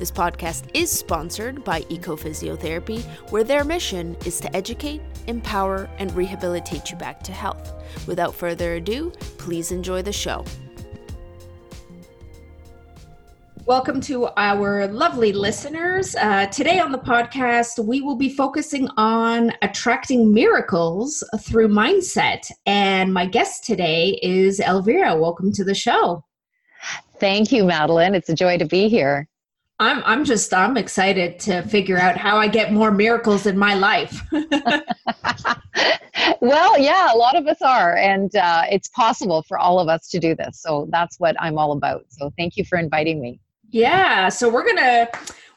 This podcast is sponsored by Ecophysiotherapy, where their mission is to educate, empower, and rehabilitate you back to health. Without further ado, please enjoy the show. Welcome to our lovely listeners. Uh, today on the podcast, we will be focusing on attracting miracles through mindset. And my guest today is Elvira. Welcome to the show. Thank you, Madeline. It's a joy to be here. I'm I'm just I'm excited to figure out how I get more miracles in my life. well, yeah, a lot of us are, and uh, it's possible for all of us to do this. So that's what I'm all about. So thank you for inviting me. Yeah, so we're gonna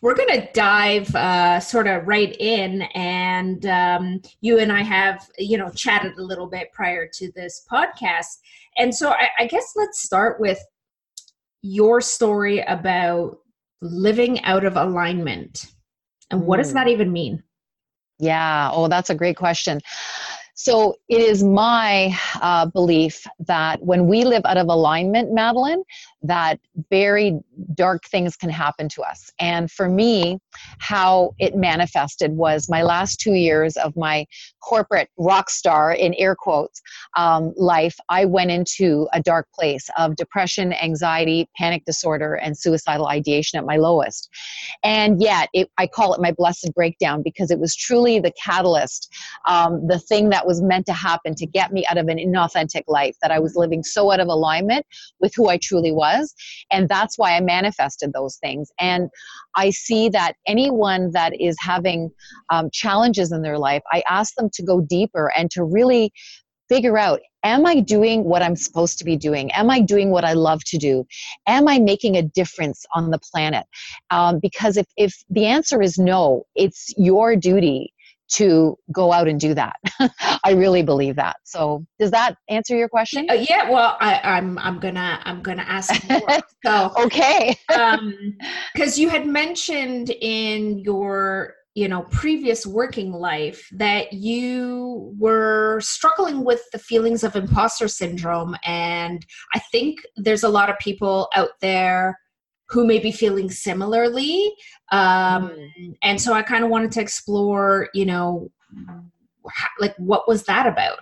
we're gonna dive uh, sort of right in, and um, you and I have you know chatted a little bit prior to this podcast, and so I, I guess let's start with your story about living out of alignment. And what does that mm. even mean? Yeah, oh, that's a great question. So it is my uh, belief that when we live out of alignment, Madeline, that very dark things can happen to us. And for me, how it manifested was my last two years of my corporate rock star, in air quotes, um, life. I went into a dark place of depression, anxiety, panic disorder, and suicidal ideation at my lowest. And yet, it, I call it my blessed breakdown because it was truly the catalyst, um, the thing that was meant to happen to get me out of an inauthentic life, that I was living so out of alignment with who I truly was was. And that's why I manifested those things. And I see that anyone that is having um, challenges in their life, I ask them to go deeper and to really figure out am I doing what I'm supposed to be doing? Am I doing what I love to do? Am I making a difference on the planet? Um, because if, if the answer is no, it's your duty to go out and do that. I really believe that. So, does that answer your question? Uh, yeah. Well, I, am I'm, I'm gonna I'm gonna ask more. So okay. um, because you had mentioned in your you know previous working life that you were struggling with the feelings of imposter syndrome and i think there's a lot of people out there who may be feeling similarly. Um, mm. And so I kind of wanted to explore, you know, how, like what was that about?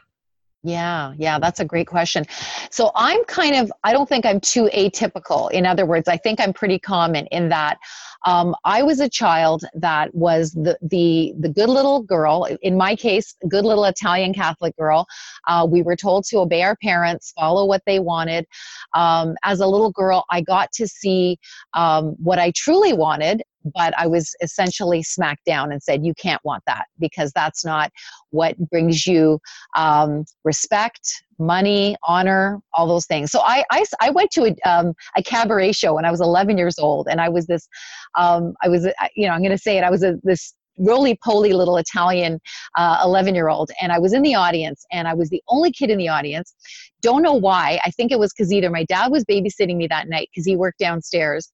Yeah, yeah, that's a great question. So I'm kind of, I don't think I'm too atypical. In other words, I think I'm pretty common in that um, I was a child that was the, the, the good little girl, in my case, good little Italian Catholic girl. Uh, we were told to obey our parents, follow what they wanted. Um, as a little girl, I got to see um, what I truly wanted but I was essentially smacked down and said, You can't want that because that's not what brings you um, respect, money, honor, all those things. So I, I, I went to a, um, a cabaret show when I was 11 years old, and I was this, um, I was, you know, I'm going to say it, I was a, this roly poly little Italian 11 uh, year old. And I was in the audience and I was the only kid in the audience. Don't know why. I think it was because either my dad was babysitting me that night because he worked downstairs,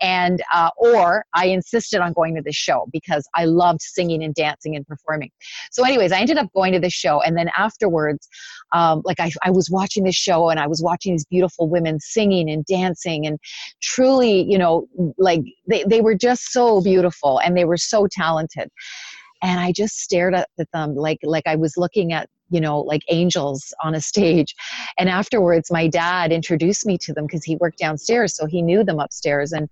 and uh, or I insisted on going to the show because I loved singing and dancing and performing. So, anyways, I ended up going to the show, and then afterwards, um, like I, I was watching this show and I was watching these beautiful women singing and dancing, and truly, you know, like they, they were just so beautiful and they were so talented and i just stared at them like like i was looking at you know like angels on a stage and afterwards my dad introduced me to them because he worked downstairs so he knew them upstairs and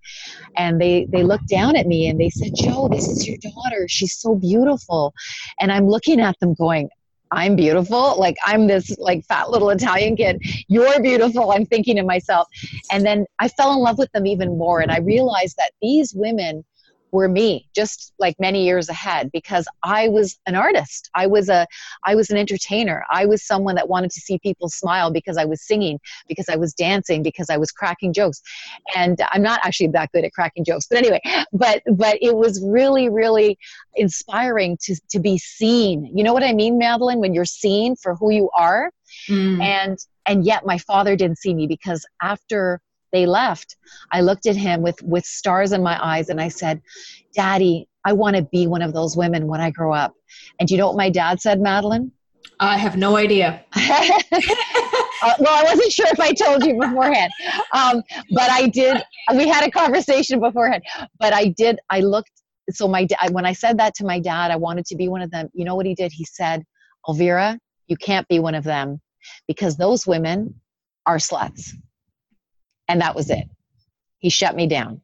and they they looked down at me and they said joe this is your daughter she's so beautiful and i'm looking at them going I'm beautiful. Like I'm this like fat little Italian kid. You're beautiful. I'm thinking to myself. And then I fell in love with them even more. And I realized that these women were me just like many years ahead because i was an artist. I was a i was an entertainer. I was someone that wanted to see people smile because i was singing because i was dancing because i was cracking jokes. And i'm not actually that good at cracking jokes but anyway but but it was really really inspiring to to be seen. You know what i mean madeline? When you're seen for who you are. Mm. and and yet my father didn't see me because after they left, I looked at him with, with stars in my eyes and I said, Daddy, I want to be one of those women when I grow up. And you know what my dad said, Madeline? I have no idea. uh, well, I wasn't sure if I told you beforehand, um, but I did. We had a conversation beforehand, but I did. I looked. So my dad, when I said that to my dad, I wanted to be one of them. You know what he did? He said, "Elvira, you can't be one of them because those women are sluts." And that was it. He shut me down.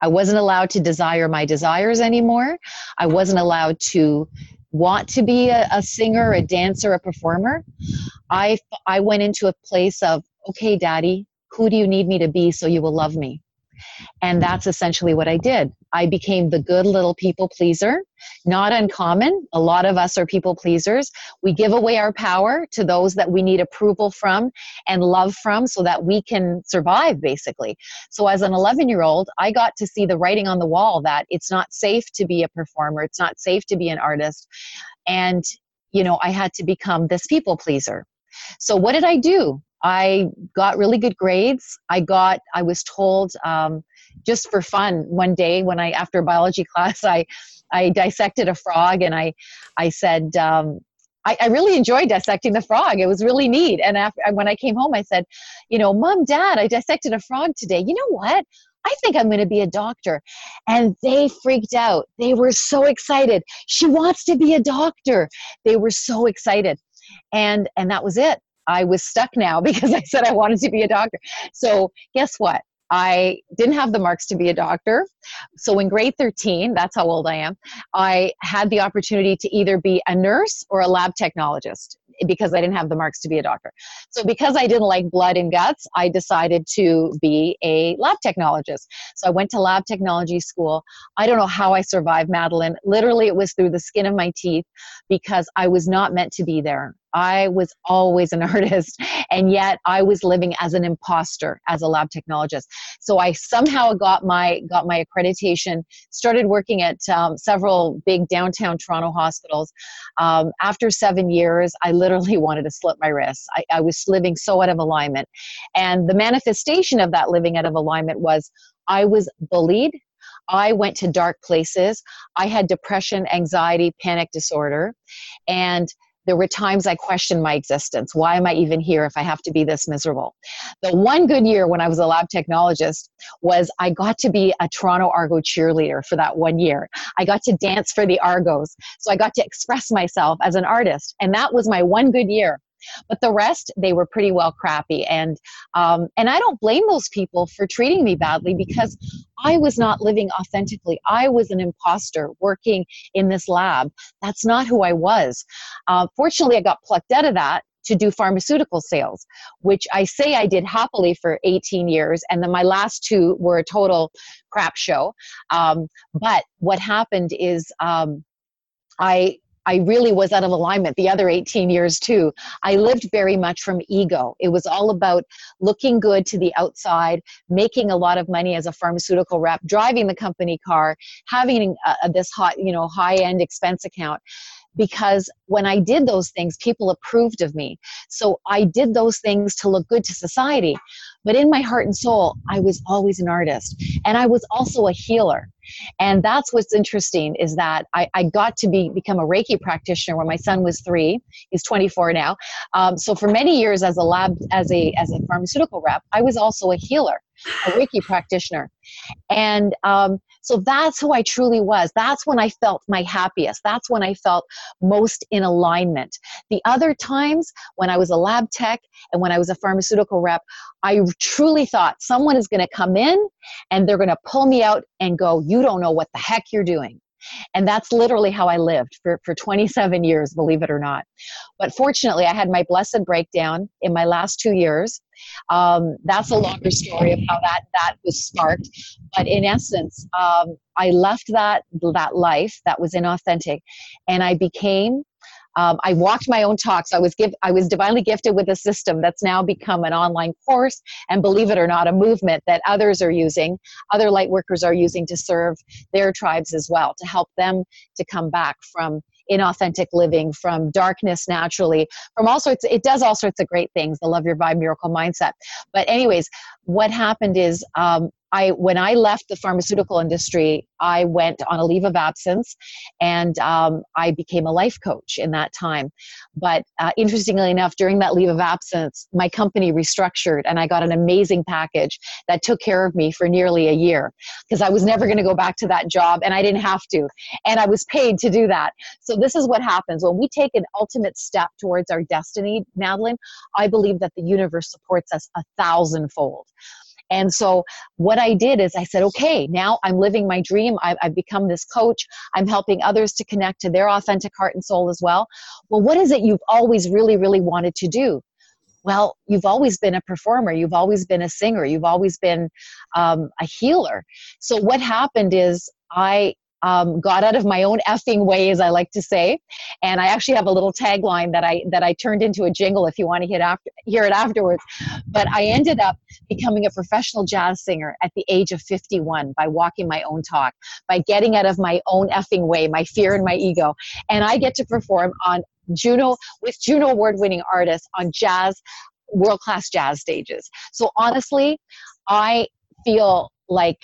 I wasn't allowed to desire my desires anymore. I wasn't allowed to want to be a, a singer, a dancer, a performer. I, I went into a place of, okay, daddy, who do you need me to be so you will love me? And that's essentially what I did. I became the good little people pleaser. Not uncommon. A lot of us are people pleasers. We give away our power to those that we need approval from and love from so that we can survive, basically. So, as an 11 year old, I got to see the writing on the wall that it's not safe to be a performer, it's not safe to be an artist. And, you know, I had to become this people pleaser. So, what did I do? I got really good grades. I got, I was told, um, just for fun, one day when I, after biology class, I, I dissected a frog and I, I said, um, I, I, really enjoyed dissecting the frog. It was really neat. And after, when I came home, I said, you know, mom, dad, I dissected a frog today. You know what? I think I'm going to be a doctor. And they freaked out. They were so excited. She wants to be a doctor. They were so excited. And, and that was it. I was stuck now because I said I wanted to be a doctor. So, guess what? I didn't have the marks to be a doctor. So, in grade 13, that's how old I am, I had the opportunity to either be a nurse or a lab technologist because I didn't have the marks to be a doctor. So, because I didn't like blood and guts, I decided to be a lab technologist. So, I went to lab technology school. I don't know how I survived, Madeline. Literally, it was through the skin of my teeth because I was not meant to be there. I was always an artist, and yet I was living as an imposter as a lab technologist. So I somehow got my got my accreditation. Started working at um, several big downtown Toronto hospitals. Um, after seven years, I literally wanted to slip my wrists. I, I was living so out of alignment, and the manifestation of that living out of alignment was I was bullied I went to dark places. I had depression, anxiety, panic disorder. And there were times I questioned my existence. Why am I even here if I have to be this miserable? The one good year when I was a lab technologist was I got to be a Toronto Argo cheerleader for that one year. I got to dance for the Argos. So I got to express myself as an artist. And that was my one good year. But the rest, they were pretty well crappy. And um, and I don't blame those people for treating me badly because I was not living authentically. I was an imposter working in this lab. That's not who I was. Uh, fortunately, I got plucked out of that to do pharmaceutical sales, which I say I did happily for 18 years. And then my last two were a total crap show. Um, but what happened is um, I I really was out of alignment the other 18 years too. I lived very much from ego. It was all about looking good to the outside, making a lot of money as a pharmaceutical rep, driving the company car, having uh, this hot, you know, high end expense account because when I did those things, people approved of me. So I did those things to look good to society. But in my heart and soul, I was always an artist. And I was also a healer. And that's what's interesting is that I, I got to be become a Reiki practitioner when my son was three. He's 24 now. Um, so for many years as a lab, as a as a pharmaceutical rep, I was also a healer, a Reiki practitioner. And um, so that's who I truly was. That's when I felt my happiest. That's when I felt most in alignment. The other times when I was a lab tech and when I was a pharmaceutical rep, I truly thought someone is going to come in and they're going to pull me out and go, You don't know what the heck you're doing. And that's literally how I lived for, for 27 years, believe it or not. But fortunately, I had my blessed breakdown in my last two years. Um, that's a longer story of how that, that was sparked. But in essence, um, I left that, that life that was inauthentic and I became um, I walked my own talks. I was give, I was divinely gifted with a system that's now become an online course, and believe it or not, a movement that others are using, other light workers are using to serve their tribes as well, to help them to come back from inauthentic living, from darkness naturally, from all sorts. It does all sorts of great things. The Love Your Vibe Miracle Mindset. But anyways, what happened is um, I when I left the pharmaceutical industry, I went on a leave of absence, and um, I became a life coach in that time. But uh, interestingly enough, during that leave of absence, my company restructured, and I got an amazing package that took care of me for nearly a year because I was never going to go back to that job, and I didn't have to, and I was paid to do that. So this is what happens when we take an ultimate step towards our destiny, Madeline. I believe that the universe supports us a thousandfold. And so what I did is I said, okay, now I'm living my dream. I've, I've, become this coach. I'm helping others to connect to their authentic heart and soul as well. Well, what is it you've always really, really wanted to do? Well, you've always been a performer. You've always been a singer. You've always been um, a healer. So what happened is I um, got out of my own effing way, as I like to say. And I actually have a little tagline that I that I turned into a jingle. If you want to hit after, hear it afterwards, but I ended up becoming a professional jazz singer at the age of 51 by walking my own talk, by getting out of my own effing way, my fear and my ego, and I get to perform on Juno with Juno award winning artists on jazz world class jazz stages. So honestly, I feel like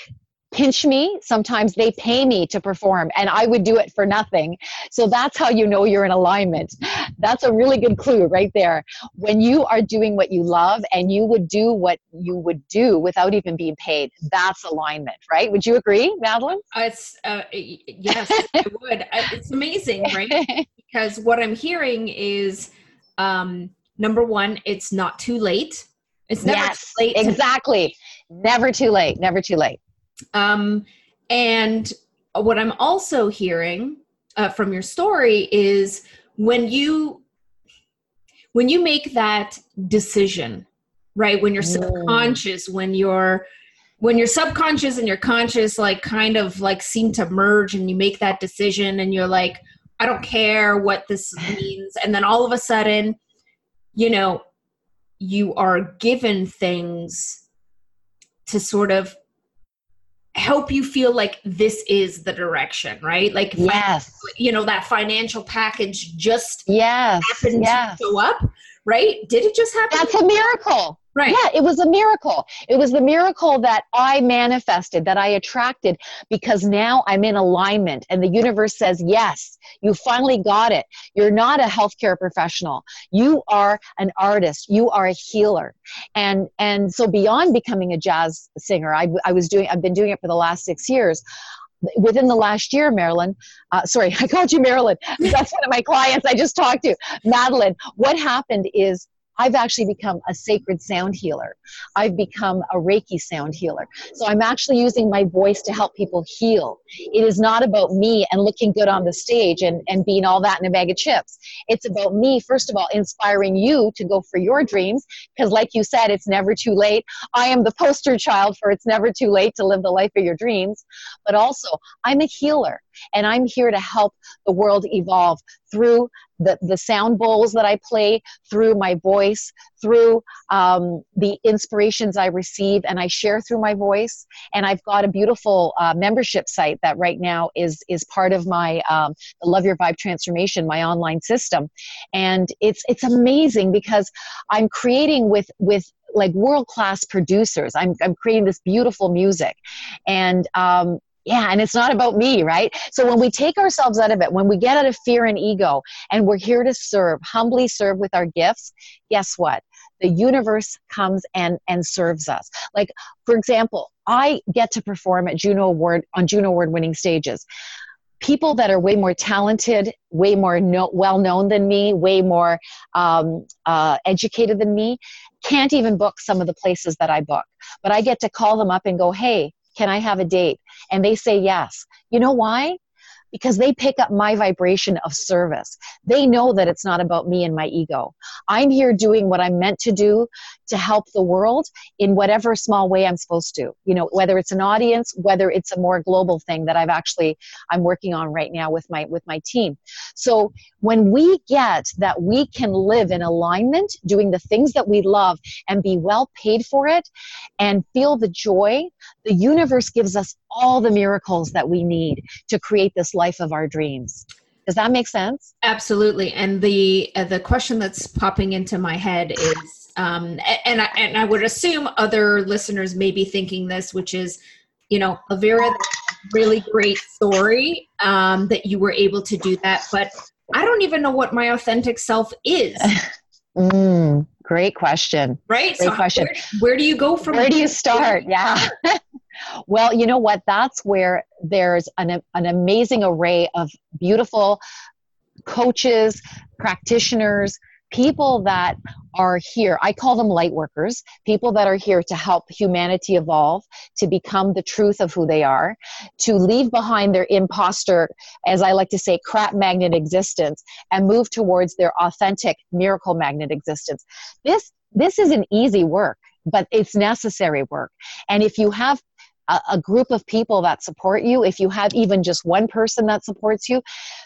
pinch me sometimes they pay me to perform and i would do it for nothing. So that's how you know you're in alignment. That's a really good clue right there. When you are doing what you love and you would do what you would do without even being paid that's alignment right? Would you agree madeline? Uh, it's uh, yes i would. It's amazing right? Because what i'm hearing is um, number one it's not too late. It's never yes, too late exactly. Never too late never too late um, and what I'm also hearing uh, from your story is when you when you make that decision, right? When you're mm. subconscious, when you're when your subconscious and your conscious like kind of like seem to merge and you make that decision and you're like i don't care what this means and then all of a sudden you know you are given things to sort of help you feel like this is the direction, right? Like, yes, you know, that financial package just yes, happened yes. to show up, right? Did it just happen? That's a miracle. Right. Yeah, it was a miracle. It was the miracle that I manifested, that I attracted, because now I'm in alignment and the universe says, yes, you finally got it. You're not a healthcare professional. You are an artist. You are a healer. And, and so beyond becoming a jazz singer, I, I was doing, I've been doing it for the last six years within the last year, Marilyn, uh, sorry, I called you Marilyn. That's one of my clients I just talked to. Madeline, what happened is I've actually become a sacred sound healer. I've become a Reiki sound healer. So I'm actually using my voice to help people heal. It is not about me and looking good on the stage and, and being all that in a bag of chips. It's about me, first of all, inspiring you to go for your dreams. Because, like you said, it's never too late. I am the poster child for it's never too late to live the life of your dreams. But also, I'm a healer and I'm here to help the world evolve through the, the sound bowls that I play, through my voice, through um, the inspirations I receive and I share through my voice. And I've got a beautiful uh, membership site that right now is, is part of my um, Love Your Vibe transformation, my online system. And it's, it's amazing because I'm creating with, with like world class producers. I'm, I'm creating this beautiful music. And um, yeah, and it's not about me, right? So when we take ourselves out of it, when we get out of fear and ego, and we're here to serve, humbly serve with our gifts, guess what? The universe comes and and serves us. Like, for example, I get to perform at Juno Award on Juno Award winning stages. People that are way more talented, way more no, well known than me, way more um, uh, educated than me, can't even book some of the places that I book. But I get to call them up and go, hey, can I have a date? And they say yes. You know why? Because they pick up my vibration of service. They know that it's not about me and my ego. I'm here doing what I'm meant to do to help the world in whatever small way I'm supposed to. You know, whether it's an audience, whether it's a more global thing that I've actually I'm working on right now with my with my team. So when we get that we can live in alignment doing the things that we love and be well paid for it and feel the joy, the universe gives us all the miracles that we need to create this life of our dreams. Does that make sense? Absolutely. And the uh, the question that's popping into my head is, um, and I, and I would assume other listeners may be thinking this, which is, you know, a very really great story um, that you were able to do that, but I don't even know what my authentic self is. mm, great question. Right. Great so question. Where, where, do you go from? Where do you start? Yeah. well, you know what? That's where there's an, an amazing array of beautiful coaches, practitioners, people that are here. I call them light workers people that are here to help humanity evolve to become the truth of who they are to leave behind their imposter as i like to say crap magnet existence and move towards their authentic miracle magnet existence. This this isn't easy work but it's necessary work. And if you have a, a group of people that support you. If you have even just one person that supports you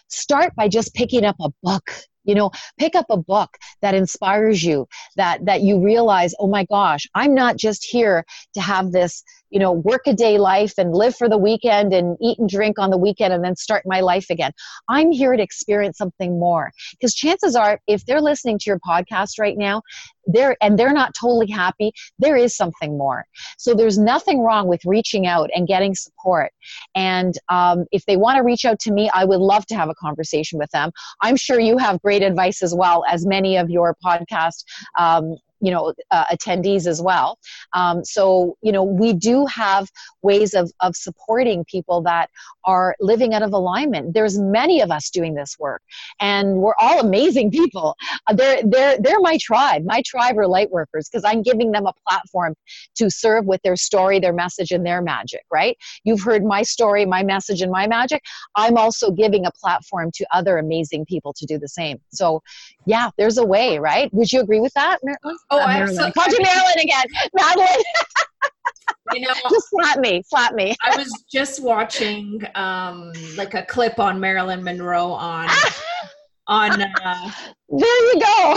start by just picking up a book you know pick up a book that inspires you that that you realize oh my gosh i'm not just here to have this you know work a day life and live for the weekend and eat and drink on the weekend and then start my life again. I'm here to experience something more. Because chances are if they're listening to your podcast right now they're and they're not totally happy there is something more. So there's nothing wrong with reaching out and getting support. And um, if they want to reach out to me i would love to have a conversation with them. I'm sure you have great advice as well as many of your podcast um, you know uh, attendees as well. Um, so you know we do have ways of, of supporting people that are living out of alignment. There's many of us doing this work and we're all amazing people. Uh, they're they're they're my tribe. My tribe are light workers because i'm giving them a platform to serve with their story their message and their magic right? You've heard my story my message and my magic. I'm also giving a platform to other amazing people to do the same. So yeah there's a way right? Would you agree with that? Oh, uh, absolutely. Called you Marilyn again. Madeline. you know, just slap me, slap me. I was just watching um, like a clip on Marilyn Monroe on on uh, there you go.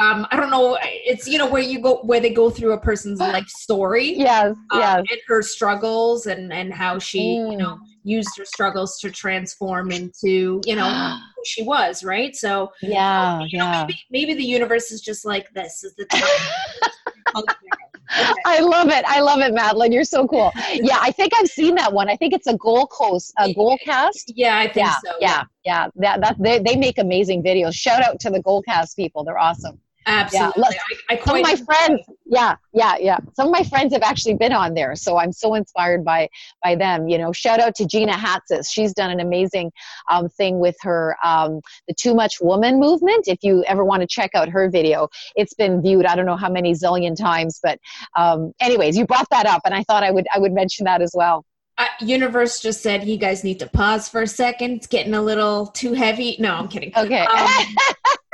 um, i don't know it's you know where you go where they go through a person's life story yes um, yes. and her struggles and and how she mm. you know used her struggles to transform into you know who she was right? So yeah know, yeah. maybe, maybe the universe is just like this is the time Okay. I love it. I love it, Madeline. You're so cool. Yeah, I think I've seen that one. I think it's a Gold Coast, a Goalcast. Yeah, I think yeah, so. Yeah, yeah. That, that they, they make amazing videos. Shout out to the Goalcast people. They're awesome. Absolutely. Yeah. I, I Some of my friends, yeah, yeah, yeah. Some of my friends have actually been on there, so I'm so inspired by by them. You know, shout out to Gina Hatzis. She's done an amazing um, thing with her um, the Too Much Woman movement. If you ever want to check out her video, it's been viewed I don't know how many zillion times, but um, anyways, you brought that up, and I thought I would I would mention that as well. Uh, universe just said you guys need to pause for a second. It's getting a little too heavy. No, I'm kidding. Okay.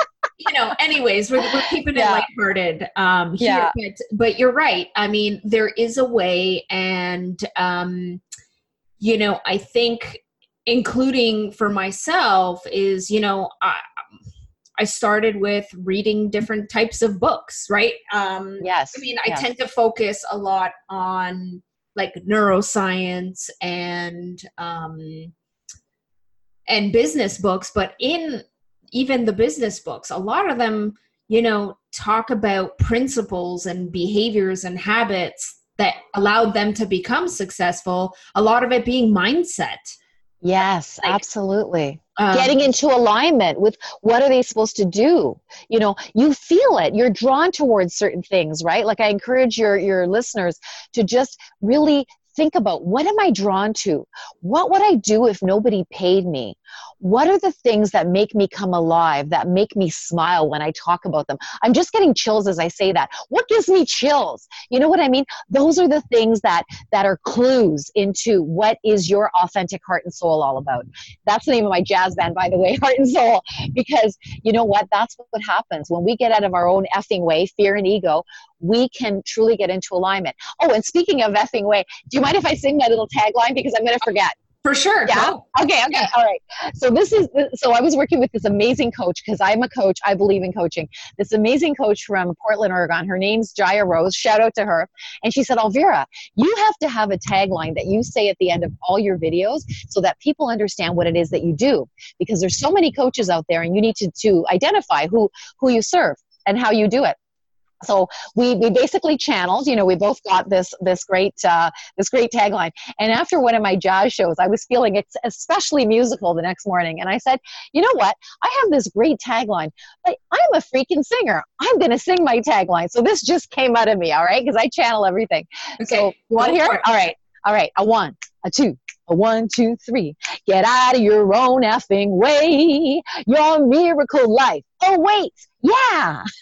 You know, anyways, we're, we're keeping yeah. it lighthearted um, here. Yeah. But, but you're right. I mean, there is a way, and um, you know, I think, including for myself, is you know, I, I started with reading different types of books, right? Um, yes. I mean, I yes. tend to focus a lot on like neuroscience and um, and business books, but in even the business books, a lot of them, you know, talk about principles and behaviors and habits that allowed them to become successful. A lot of it being mindset. Yes, like, absolutely. Um, Getting into alignment with what are they supposed to do? You know, you feel it. You're drawn towards certain things, right? Like I encourage your your listeners to just really think about what am I drawn to? What would I do if nobody paid me? What are the things that make me come alive, that make me smile when I talk about them? I'm just getting chills as I say that. What gives me chills? You know what I mean? Those are the things that that are clues into what is your authentic heart and soul all about. That's the name of my jazz band, by the way, Heart and Soul, because you know what? That's what happens when we get out of our own effing way, fear and ego. We can truly get into alignment. Oh, and speaking of effing way, do you mind if I sing my little tagline because I'm going to forget? For sure. Yeah. Go. Okay. Okay. Yeah. All right. So this is so I was working with this amazing coach because I'm a coach. I believe in coaching. This amazing coach from Portland, Oregon. Her name's Jaya Rose. Shout out to her. And she said, Elvira, you have to have a tagline that you say at the end of all your videos so that people understand what it is that you do. Because there's so many coaches out there, and you need to to identify who who you serve and how you do it so we, we basically channeled you know we both got this this great uh, this great tagline and after one of my jazz shows i was feeling it's especially musical the next morning and i said you know what i have this great tagline but i'm a freaking singer i'm going to sing my tagline so this just came out of me all right because i channel everything okay. so you want to hear it all right all right a one a two a one, two, three. Get out of your own effing way. Your miracle life. Oh, wait. Yeah.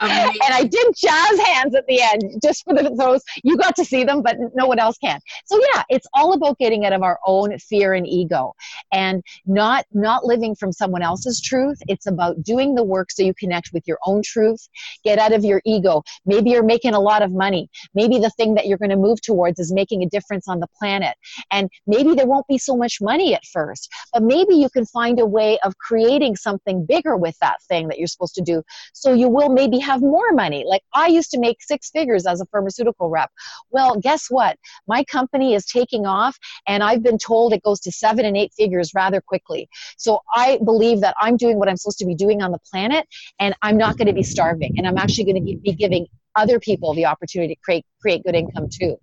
Amazing. and I did jazz hands at the end just for the, those. You got to see them, but no one else can. So yeah, it's all about getting out of our own fear and ego, and not not living from someone else's truth. It's about doing the work so you connect with your own truth. Get out of your ego. Maybe you're making a lot of money. Maybe the thing that you're going to move towards is making a difference on the planet, and maybe there won't be so much money at first, but maybe you can find a way of creating something bigger with that thing that you're supposed to do. So you will maybe have more money. Like I used to make six figures as a pharmaceutical rep. Well, guess what? My company is taking off, and I've been told it goes to seven and eight figures rather quickly. So I believe that I'm doing what I'm supposed to be doing on the planet, and I'm not going to be starving, and I'm actually going to be giving other people the opportunity to create create good income too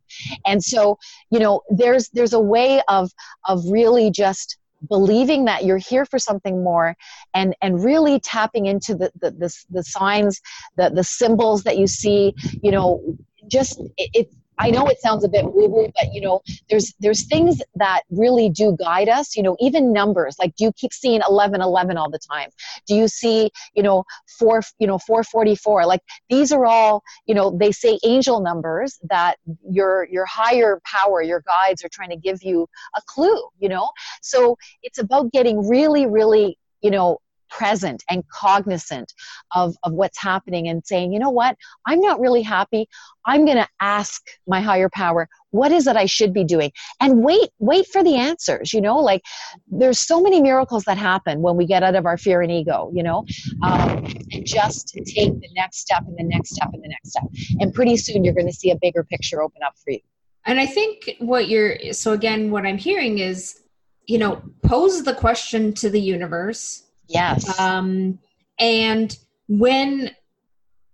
and so you know there's there's a way of of really just believing that you're here for something more and and really tapping into the the, the, the signs the the symbols that you see you know just it, it I know it sounds a bit woo woo, but you know, there's there's things that really do guide us. You know, even numbers. Like, do you keep seeing eleven eleven all the time? Do you see, you know, four, you know, four forty four? Like, these are all, you know, they say angel numbers that your your higher power, your guides are trying to give you a clue. You know, so it's about getting really, really, you know, present and cognizant of, of what's happening and saying, you know what, I'm not really happy. I'm going to ask my higher power, what is it I should be doing? And wait, wait for the answers. You know, like there's so many miracles that happen when we get out of our fear and ego, you know, um, and just take the next step and the next step and the next step. And pretty soon you're going to see a bigger picture open up for you. And I think what you're, so again, what I'm hearing is, you know, pose the question to the universe Yes. Um, and when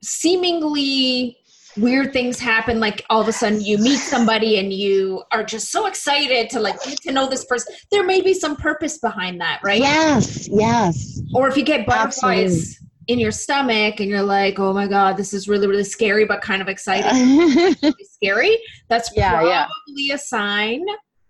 seemingly weird things happen like all of a sudden you meet somebody and you are just so excited to like get to know this person there may be some purpose behind that right? Yes yes. Or if you get butterflies in your stomach and you're like oh my god this is really really scary but kind of exciting. Scary? That's yeah, probably yeah. a sign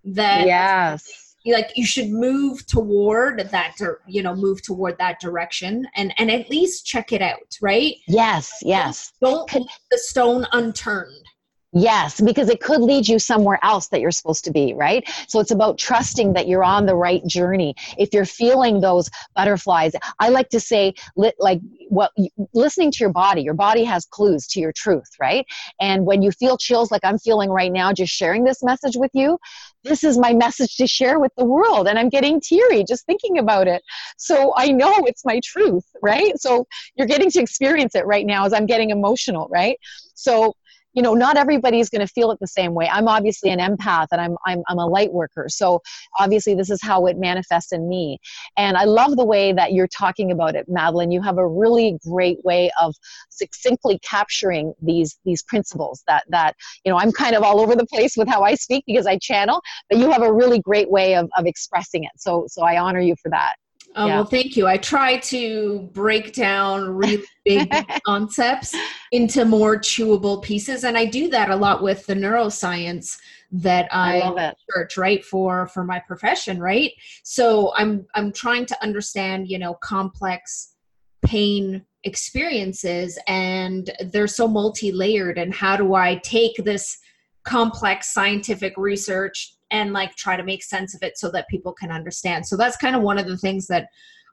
that yes like you should move toward that you know move toward that direction and and at least check it out right? Yes yes. don't, don't the stone unturned Yes, because it could lead you somewhere else that you're supposed to be, right? So it's about trusting that you're on the right journey. If you're feeling those butterflies, I like to say, like, what listening to your body, your body has clues to your truth, right? And when you feel chills like I'm feeling right now, just sharing this message with you, this is my message to share with the world. And I'm getting teary just thinking about it. So I know it's my truth, right? So you're getting to experience it right now as I'm getting emotional, right? So you know not everybody's going to feel it the same way. I'm obviously an empath and I'm, I'm i'm a light worker so obviously this is how it manifests in me. And i love the way that you're talking about it madeline. You have a really great way of succinctly capturing these these principles that that you know i'm kind of all over the place with how i speak because i channel but you have a really great way of, of expressing it. So so i honor you for that Oh, yeah. well, thank you. I try to break down really big concepts into more chewable pieces, and I do that a lot with the neuroscience that I, I search right for for my profession, right? So I'm I'm trying to understand, you know, complex pain experiences, and they're so multi-layered. And how do I take this complex scientific research and like try to make sense of it so that people can understand. So that's kind of one of the things that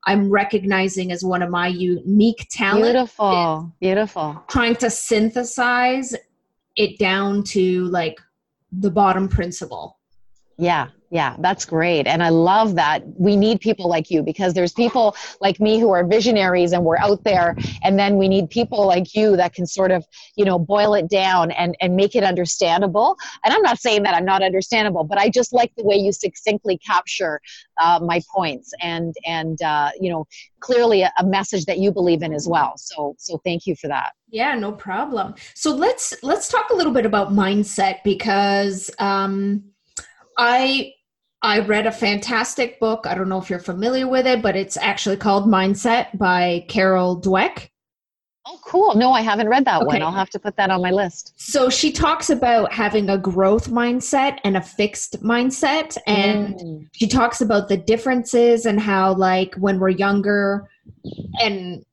I'm recognizing as one of my unique talents. Beautiful. Beautiful. Trying to synthesize it down to like the bottom principle. Yeah. Yeah, that's great. And I love that we need people like you because there's people like me who are visionaries and we're out there. And then we need people like you that can sort of, you know, boil it down and, and make it understandable. And I'm not saying that I'm not understandable, but I just like the way you succinctly capture uh, my points and, and uh, you know, clearly a, a message that you believe in as well. So, so thank you for that. Yeah, no problem. So let's, let's talk a little bit about mindset because, um, I I read a fantastic book. I don't know if you're familiar with it, but it's actually called Mindset by Carol Dweck. Oh, cool. No, I haven't read that okay. one. I'll have to put that on my list. So she talks about having a growth mindset and a fixed mindset. And mm. she talks about the differences and how, like, when we're younger and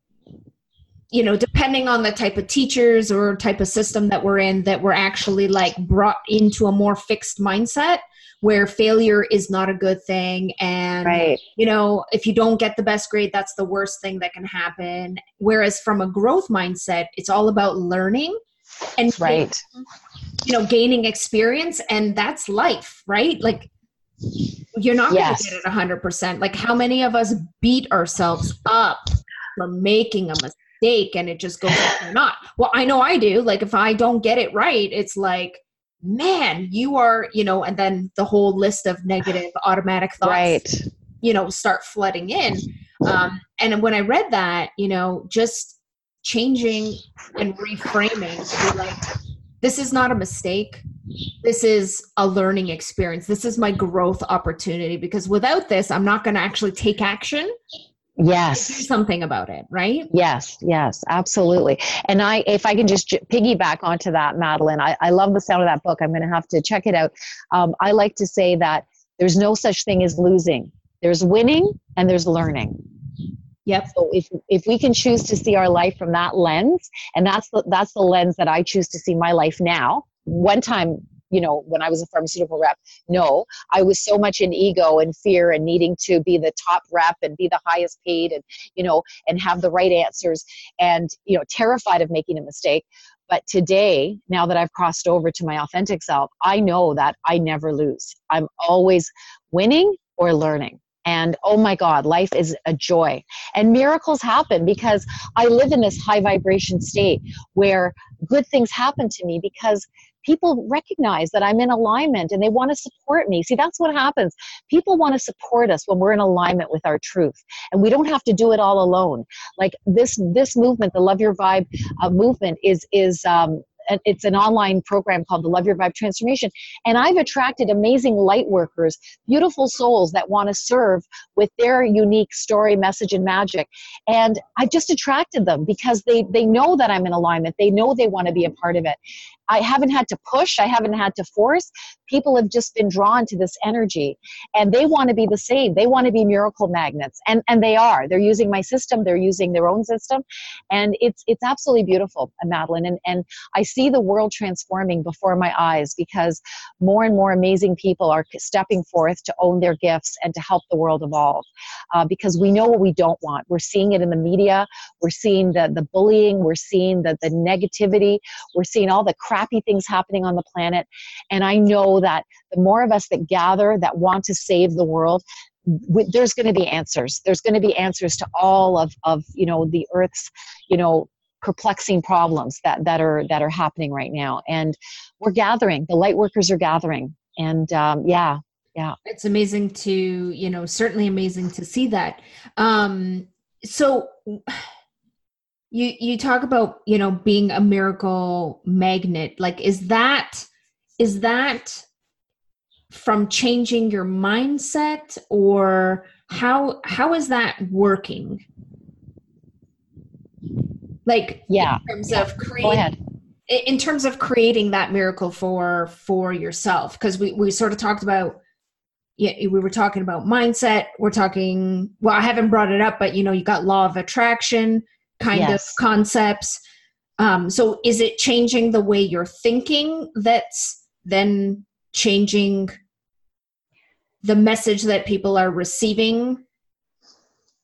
you know depending on the type of teachers or type of system that we're in that we're actually like brought into a more fixed mindset where failure is not a good thing. And right. you know if you don't get the best grade that's the worst thing that can happen. Whereas from a growth mindset it's all about learning and right. you know gaining experience and that's life right? Like you're not yes. going to get it 100% like how many of us beat ourselves up for making a mistake and it just goes or not? Well i know i do. Like if i don't get it right it's like man, you are, you know, and then the whole list of negative automatic thoughts, right. you know, start flooding in. Um, and when I read that, you know, just changing and reframing to be like, this is not a mistake. This is a learning experience. This is my growth opportunity because without this, I'm not going to actually take action yes. Something about it right? Yes yes absolutely. And i if i can just piggyback onto that madeline i, I love the sound of that book. I'm going to have to check it out. Um, i like to say that there's no such thing as losing. There's winning and there's learning. Yep. So if if we can choose to see our life from that lens, and that's the that's the lens that I choose to see my life now. One time you know, when I was a pharmaceutical rep. No, I was so much in ego and fear and needing to be the top rep and be the highest paid and, you know, and have the right answers and, you know, terrified of making a mistake. But today, now that I've crossed over to my authentic self, I know that I never lose. I'm always winning or learning. And oh my God, life is a joy. And miracles happen because I live in this high vibration state where good things happen to me because people recognize that I'm in alignment and they want to support me. See, that's what happens. People want to support us when we're in alignment with our truth, and we don't have to do it all alone. Like this, this movement, the Love Your Vibe uh, movement, is is um, it's an online program called the Love Your Vibe Transformation. And I've attracted amazing light workers, beautiful souls that want to serve with their unique story, message, and magic. And I've just attracted them because they, they know that I'm in alignment. They know they want to be a part of it. I haven't had to push, I haven't had to force. People have just been drawn to this energy and they want to be the same. They want to be miracle magnets. And and they are. They're using my system, they're using their own system. And it's it's absolutely beautiful, Madeline. And and I see the world transforming before my eyes because more and more amazing people are stepping forth to own their gifts and to help the world evolve. Uh, because we know what we don't want. We're seeing it in the media, we're seeing the, the bullying, we're seeing the, the negativity, we're seeing all the crappy things happening on the planet. And I know that the more of us that gather that want to save the world, there's going to be answers. There's going to be answers to all of, of you know the Earth's you know perplexing problems that that are that are happening right now. And we're gathering. The light workers are gathering. And um, yeah, yeah, it's amazing to you know certainly amazing to see that. Um, so you you talk about you know being a miracle magnet like is that is that from changing your mindset or how how is that working like yeah in terms yeah. of creating in terms of creating that miracle for for yourself because we we sort of talked about yeah we were talking about mindset we're talking well i haven't brought it up but you know you got law of attraction kind yes. of concepts um so is it changing the way you're thinking that's then changing the message that people are receiving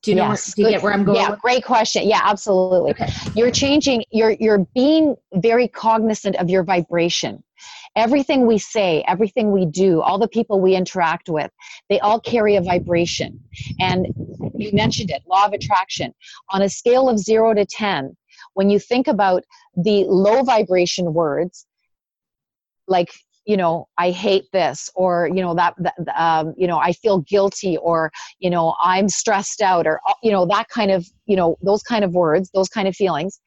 do you know yes. do you get where I'm going? Yeah, with? great question. Yeah, absolutely. Okay. You're changing, you're you're being very cognizant of your vibration. Everything we say, everything we do, all the people we interact with, they all carry a vibration. And you mentioned it, law of attraction. On a scale of zero to 10, when you think about the low vibration words, like you know i hate this or you know that, that um, you know i feel guilty or you know i'm stressed out or uh, you know that kind of you know those kind of words those kind of feelings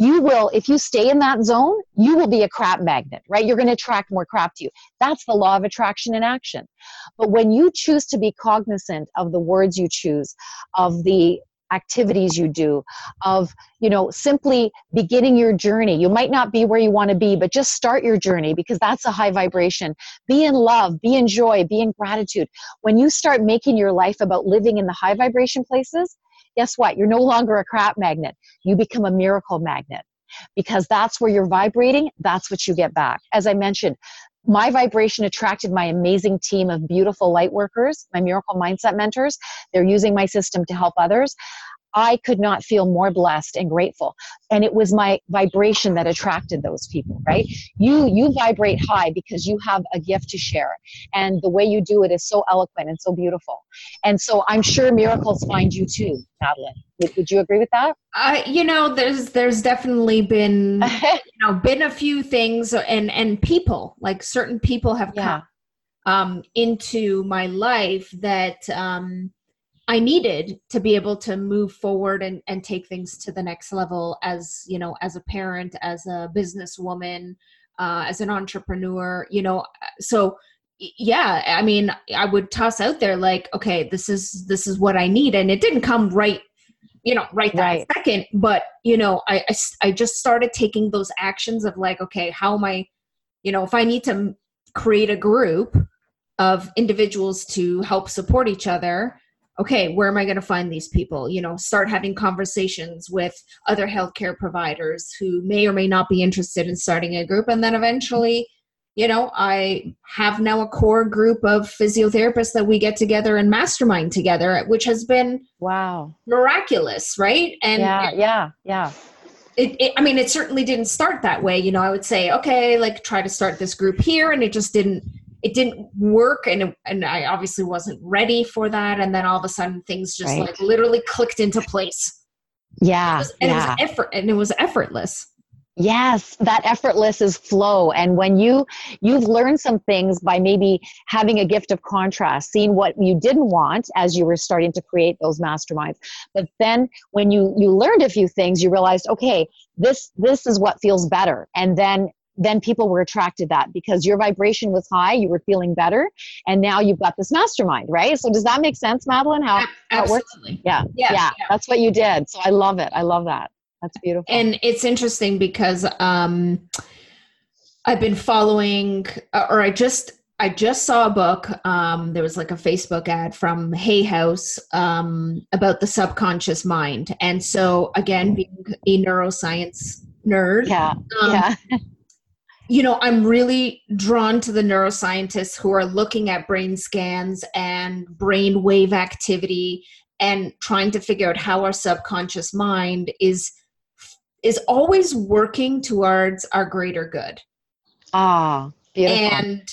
you will if you stay in that zone you will be a crap magnet right? You're going to attract more crap to you. That's the law of attraction in action. But when you choose to be cognizant of the words you choose of the activities you do of you know simply beginning your journey you might not be where you want to be but just start your journey because that's a high vibration. Be in love be in joy be in gratitude. When you start making your life about living in the high vibration places guess what you're no longer a crap magnet you become a miracle magnet because that's where you're vibrating that's what you get back as i mentioned my vibration attracted my amazing team of beautiful light workers, my miracle mindset mentors. They're using my system to help others. I could not feel more blessed and grateful. And it was my vibration that attracted those people, right? You you vibrate high because you have a gift to share. And the way you do it is so eloquent and so beautiful. And so I'm sure miracles find you too, Madeline. Would, would you agree with that? Uh, you know, there's there's definitely been you know been a few things and and people like certain people have yeah. come um into my life that um I needed to be able to move forward and, and take things to the next level as, you know, as a parent, as a businesswoman, uh, as an entrepreneur, you know, so yeah, I mean, I would toss out there like, okay, this is, this is what I need. And it didn't come right, you know, right that right. second, but you know, I, I, I just started taking those actions of like, okay, how am I, you know, if I need to create a group of individuals to help support each other, okay, where am I going to find these people? You know, start having conversations with other healthcare providers who may or may not be interested in starting a group. And then eventually, you know, I have now a core group of physiotherapists that we get together and mastermind together, which has been wow miraculous, right? And yeah, yeah, yeah. It, it, I mean, it certainly didn't start that way. You know, I would say, okay, like try to start this group here, and it just didn't it didn't work and and I obviously wasn't ready for that and then all of a sudden things just right. like literally clicked into place. Yeah. It was, and yeah. it was effort and it was effortless. Yes, that effortless is flow. And when you you've learned some things by maybe having a gift of contrast, seeing what you didn't want as you were starting to create those masterminds. But then when you you learned a few things, you realized, okay, this this is what feels better. And then then people were attracted that because your vibration was high, you were feeling better, and now you've got this mastermind, right? So does that make sense, Madeline? How, how it works? Yeah. yeah. yeah, That's what you did. So I love it. I love that. That's beautiful. And it's interesting because um, I've been following, uh, or I just I just saw a book. Um, there was like a Facebook ad from Hay House um, about the subconscious mind, and so again, being a neuroscience nerd, yeah, um, yeah you know, I'm really drawn to the neuroscientists who are looking at brain scans and brain wave activity and trying to figure out how our subconscious mind is is always working towards our greater good. Ah, beautiful. And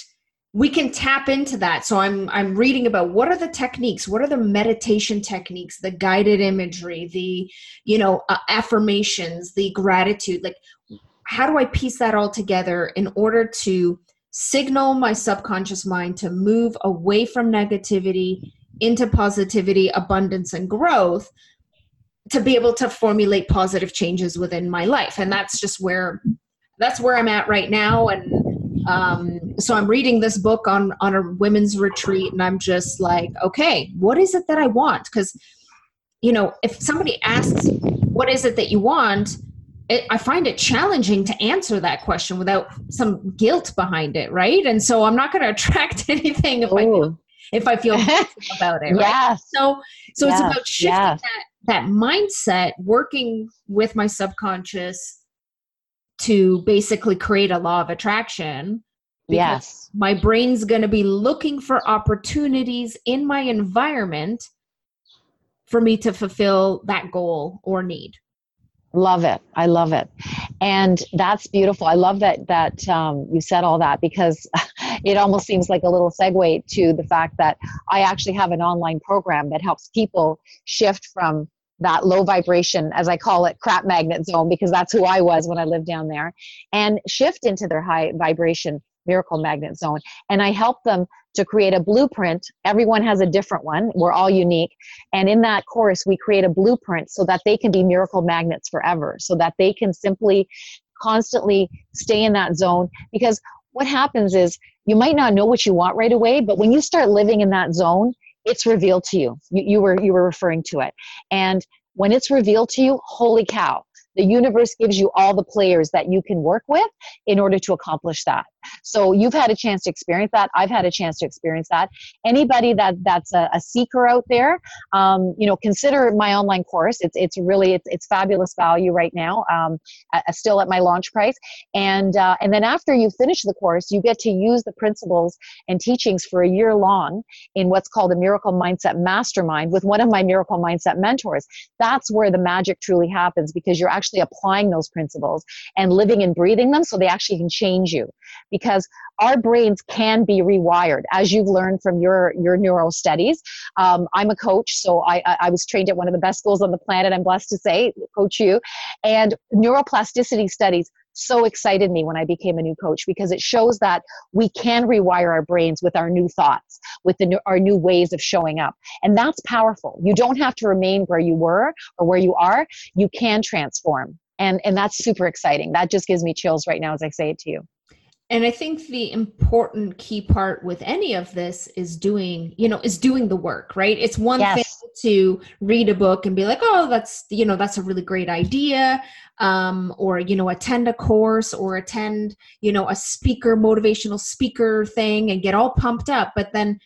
we can tap into that. So I'm I'm reading about what are the techniques, what are the meditation techniques, the guided imagery, the you know uh, affirmations, the gratitude. Like how do I piece that all together in order to signal my subconscious mind to move away from negativity into positivity, abundance, and growth to be able to formulate positive changes within my life? And that's just where that's where I'm at right now. And um, so i'm reading this book on on a women's retreat and i'm just like okay what is it that i want because you know if somebody asks what is it that you want it, I find it challenging to answer that question without some guilt behind it, right? And so I'm not going to attract anything if Ooh. I if I feel about it. Right? Yes. So so yes. it's about shifting yes. that that mindset, working with my subconscious to basically create a law of attraction. Yes. My brain's going to be looking for opportunities in my environment for me to fulfill that goal or need. Love it. I love it. And that's beautiful. I love that that um, you said all that because it almost seems like a little segue to the fact that I actually have an online program that helps people shift from that low vibration, as I call it, crap magnet zone, because that's who I was when I lived down there, and shift into their high vibration miracle magnet zone. And I help them to create a blueprint. Everyone has a different one. We're all unique. And in that course, we create a blueprint so that they can be miracle magnets forever, so that they can simply constantly stay in that zone. Because what happens is you might not know what you want right away, but when you start living in that zone, it's revealed to you. You, you were you were referring to it. And when it's revealed to you, holy cow, the universe gives you all the players that you can work with in order to accomplish that. So you've had a chance to experience that. I've had a chance to experience that. Anybody that that's a, a seeker out there, um, you know, consider my online course. It's it's really it's, it's fabulous value right now. Um, still at my launch price, and uh, and then after you finish the course, you get to use the principles and teachings for a year long in what's called a Miracle Mindset Mastermind with one of my Miracle Mindset mentors. That's where the magic truly happens because you're actually applying those principles and living and breathing them, so they actually can change you because our brains can be rewired as you've learned from your your neuro studies um, i'm a coach so I, I was trained at one of the best schools on the planet i'm blessed to say CoachU and neuroplasticity studies so excited me when I became a new coach because it shows that we can rewire our brains with our new thoughts, with the new, our new ways of showing up. And that's powerful. You don't have to remain where you were or where you are. You can transform. And, and that's super exciting. That just gives me chills right now as I say it to you. And I think the important key part with any of this is doing, you know, is doing the work, right? It's one yes. thing to read a book and be like, oh, that's, you know, that's a really great idea. Um, or, you know, attend a course or attend, you know, a speaker, motivational speaker thing and get all pumped up. But then,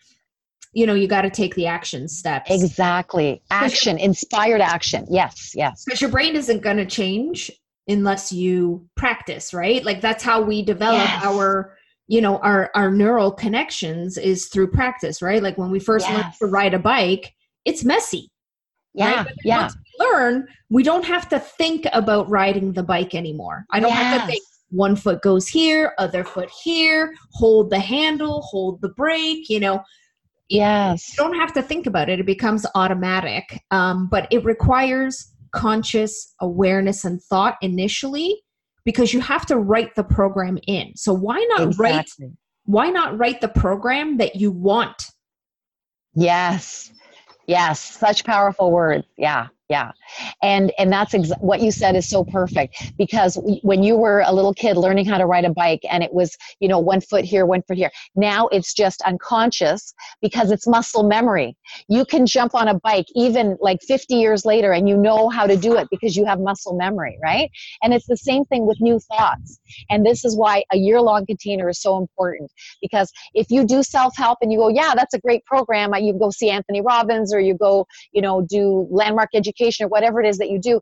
you know, you got to take the action steps. Exactly. Action, inspired action. Yes, yes. Because your brain isn't going to change unless you practice right like that's how we develop yes. our you know our our neural connections is through practice right like when we first yes. learn to ride a bike it's messy yeah right? yeah once we learn we don't have to think about riding the bike anymore i don't yes. have to think one foot goes here other foot here hold the handle hold the brake you know yes you don't have to think about it it becomes automatic um, but it requires conscious awareness and thought initially because you have to write the program in. So why not exactly. write why not write the program that you want? Yes. Yes, such powerful words. Yeah yeah. And and that's ex- what you said is so perfect because when you were a little kid learning how to ride a bike and it was you know one foot here one foot here now it's just unconscious because it's muscle memory. You can jump on a bike even like 50 years later and you know how to do it because you have muscle memory right? And it's the same thing with new thoughts. And this is why a year long container is so important because if you do self help and you go yeah that's a great program uh, you go see anthony robbins or you go you know do landmark education education or whatever it is that you do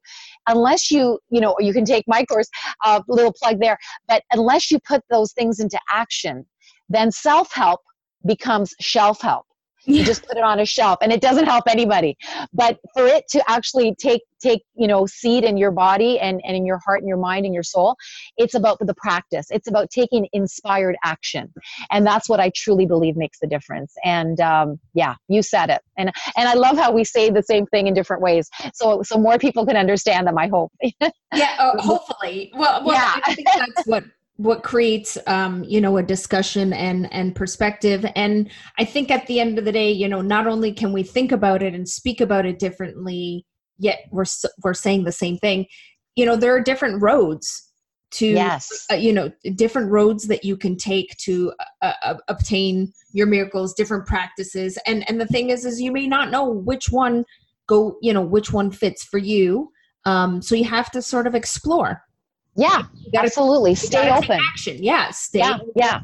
unless you you know you can take my course a uh, little plug there but unless you put those things into action then self-help becomes shelf help you just put it on a shelf and it doesn't help anybody. But for it to actually take take you know seed in your body and, and in your heart and your mind and your soul it's about the practice. It's about taking inspired action. And that's what i truly believe makes the difference. And um, yeah you said it. And and i love how we say the same thing in different ways. So so more people can understand them i hope. Yeah uh, hopefully. Well, well yeah. i think that's what what creates um, you know a discussion and and perspective. And i think at the end of the day you know not only can we think about it and speak about it differently yet we're we're saying the same thing. You know there are different roads to yes. uh, you know different roads that you can take to uh, uh, obtain your miracles different practices. And and the thing is is you may not know which one go you know which one fits for you. Um so you have to sort of explore yeah absolutely. stay open. action. Yeah stay yeah yeah.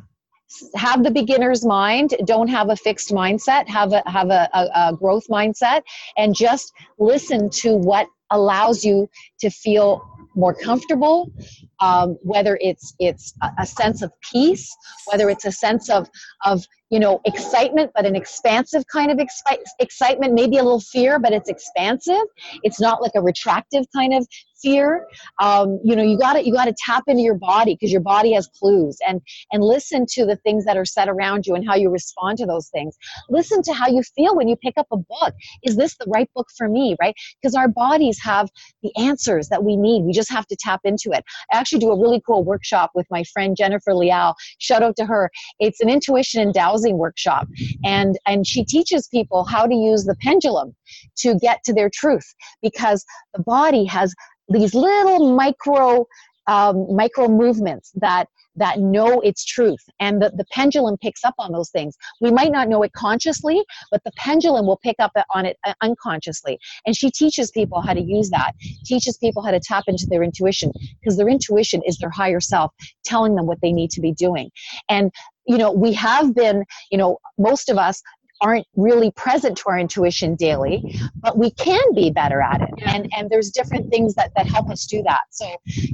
Have the beginner's mind. Don't have a fixed mindset. Have a have a, a, a growth mindset and just listen to what allows you to feel more comfortable um, whether it's it's a sense of peace whether it's a sense of of you know excitement but an expansive kind of expi- excitement maybe a little fear but it's expansive. It's not like a retractive kind of um, you know you got to you got to tap into your body because your body has clues and and listen to the things that are said around you and how you respond to those things. Listen to how you feel when you pick up a book. Is this the right book for me right? Because our bodies have the answers that we need. We just have to tap into it. I actually do a really cool workshop with my friend jennifer leal shout out to her. It's an intuition and dowsing workshop and and she teaches people how to use the pendulum to get to their truth because the body has these little micro um, micro movements that that know its truth. And the, the pendulum picks up on those things. We might not know it consciously but the pendulum will pick up on it uh, unconsciously. And she teaches people how to use that. Teaches people how to tap into their intuition because their intuition is their higher self telling them what they need to be doing. And you know we have been you know most of us aren't really present to our intuition daily but we can be better at it. And and there's different things that that help us do that. So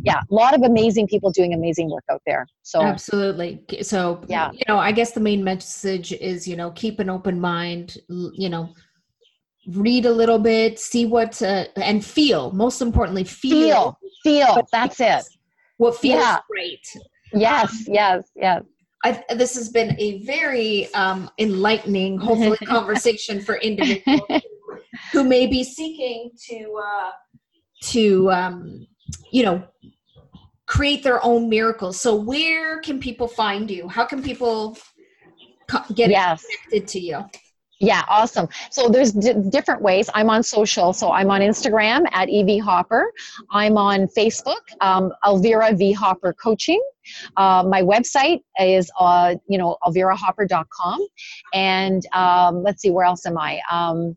yeah a lot of amazing people doing amazing work out there. So absolutely. So yeah. you know i guess the main message is you know keep an open mind you know read a little bit see what uh, and feel most importantly feel. Feel, feel. that's it. what feels yeah. great yes yes yes I've, this has been a very um, enlightening, hopefully, conversation for individuals who may be seeking to uh, to um, you know create their own miracles. So, where can people find you? How can people co- get yes. connected to you? Yeah, awesome. So there's d- different ways. I'm on social. So I'm on Instagram at EV Hopper. I'm on Facebook, um, Elvira V Hopper Coaching. Uh, my website is, uh, you know, elvirahopper.com. And um, let's see, where else am I? Um,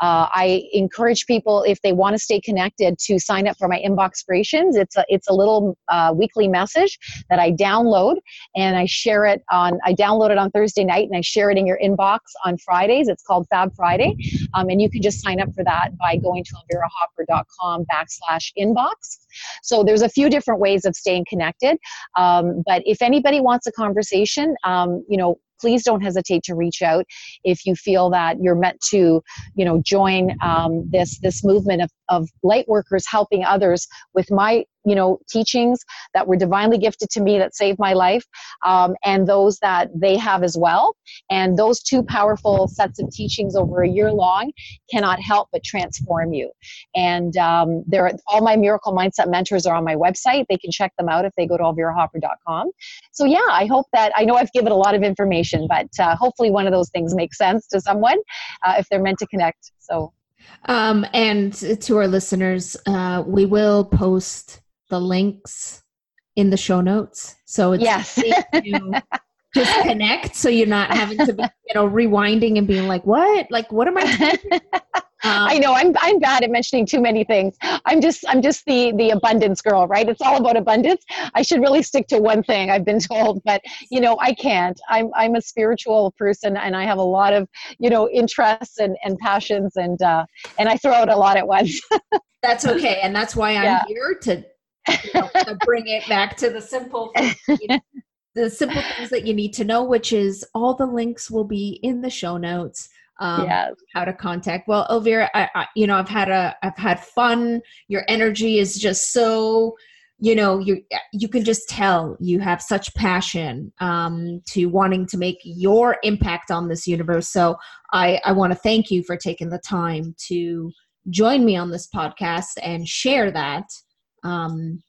uh, I encourage people if they want to stay connected to sign up for my inboxpirations. It's a it's a little uh, weekly message that I download and I share it on. I download it on Thursday night and I share it in your inbox on Fridays. It's called Fab Friday, um, and you can just sign up for that by going to elvirahopper.com backslash inbox. So there's a few different ways of staying connected. Um, but if anybody wants a conversation, um, you know, please don't hesitate to reach out if you feel that you're meant to you know join um, this this movement of, of light workers helping others. With my you know teachings that were divinely gifted to me that saved my life um, and those that they have as well. And those two powerful sets of teachings over a year long cannot help but transform you. And um, there all my miracle mindset mentors are on my website. They can check them out if they go to elvirahopper.com so yeah i hope that i know i've given a lot of information but uh, hopefully one of those things makes sense to someone uh, if they're meant to connect. So um, and to our listeners, uh, we will post the links in the show notes. So it's yes. just connect so you're not having to be, you know, rewinding and being like, what? Like, what am I Um, I know I'm I'm bad at mentioning too many things. I'm just I'm just the the abundance girl, right? It's all about abundance. I should really stick to one thing. I've been told, but you know I can't. I'm I'm a spiritual person, and I have a lot of you know interests and and passions, and uh, and I throw out a lot at once. that's okay, and that's why I'm yeah. here to you know, to bring it back to the simple the simple things that you need to know which is all the links will be in the show notes um, yes. how to contact. Well elvira I, I, you know i've had a i've had fun. Your energy is just so you know you you can just tell you have such passion um, to wanting to make your impact on this universe. So i i want to thank you for taking the time to join me on this podcast and share that um,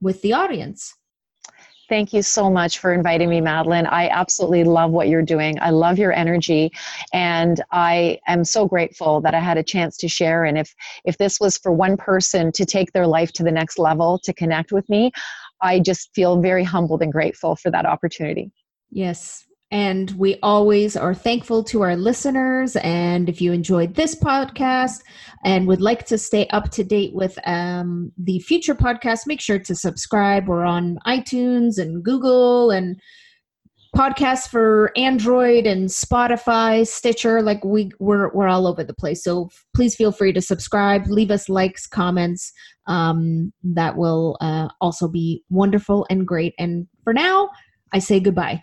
with the audience. Thank you so much for inviting me, Madeline. I absolutely love what you're doing. I love your energy, and I am so grateful that I had a chance to share. And if if this was for one person to take their life to the next level, to connect with me, I just feel very humbled and grateful for that opportunity. Yes. And we always are thankful to our listeners. And if you enjoyed this podcast and would like to stay up to date with um, the future podcasts, make sure to subscribe. We're on iTunes and Google and podcasts for Android and Spotify, Stitcher. Like we we're we're all over the place. So please feel free to subscribe, leave us likes, comments. Um, that will uh, also be wonderful and great. And for now, I say goodbye.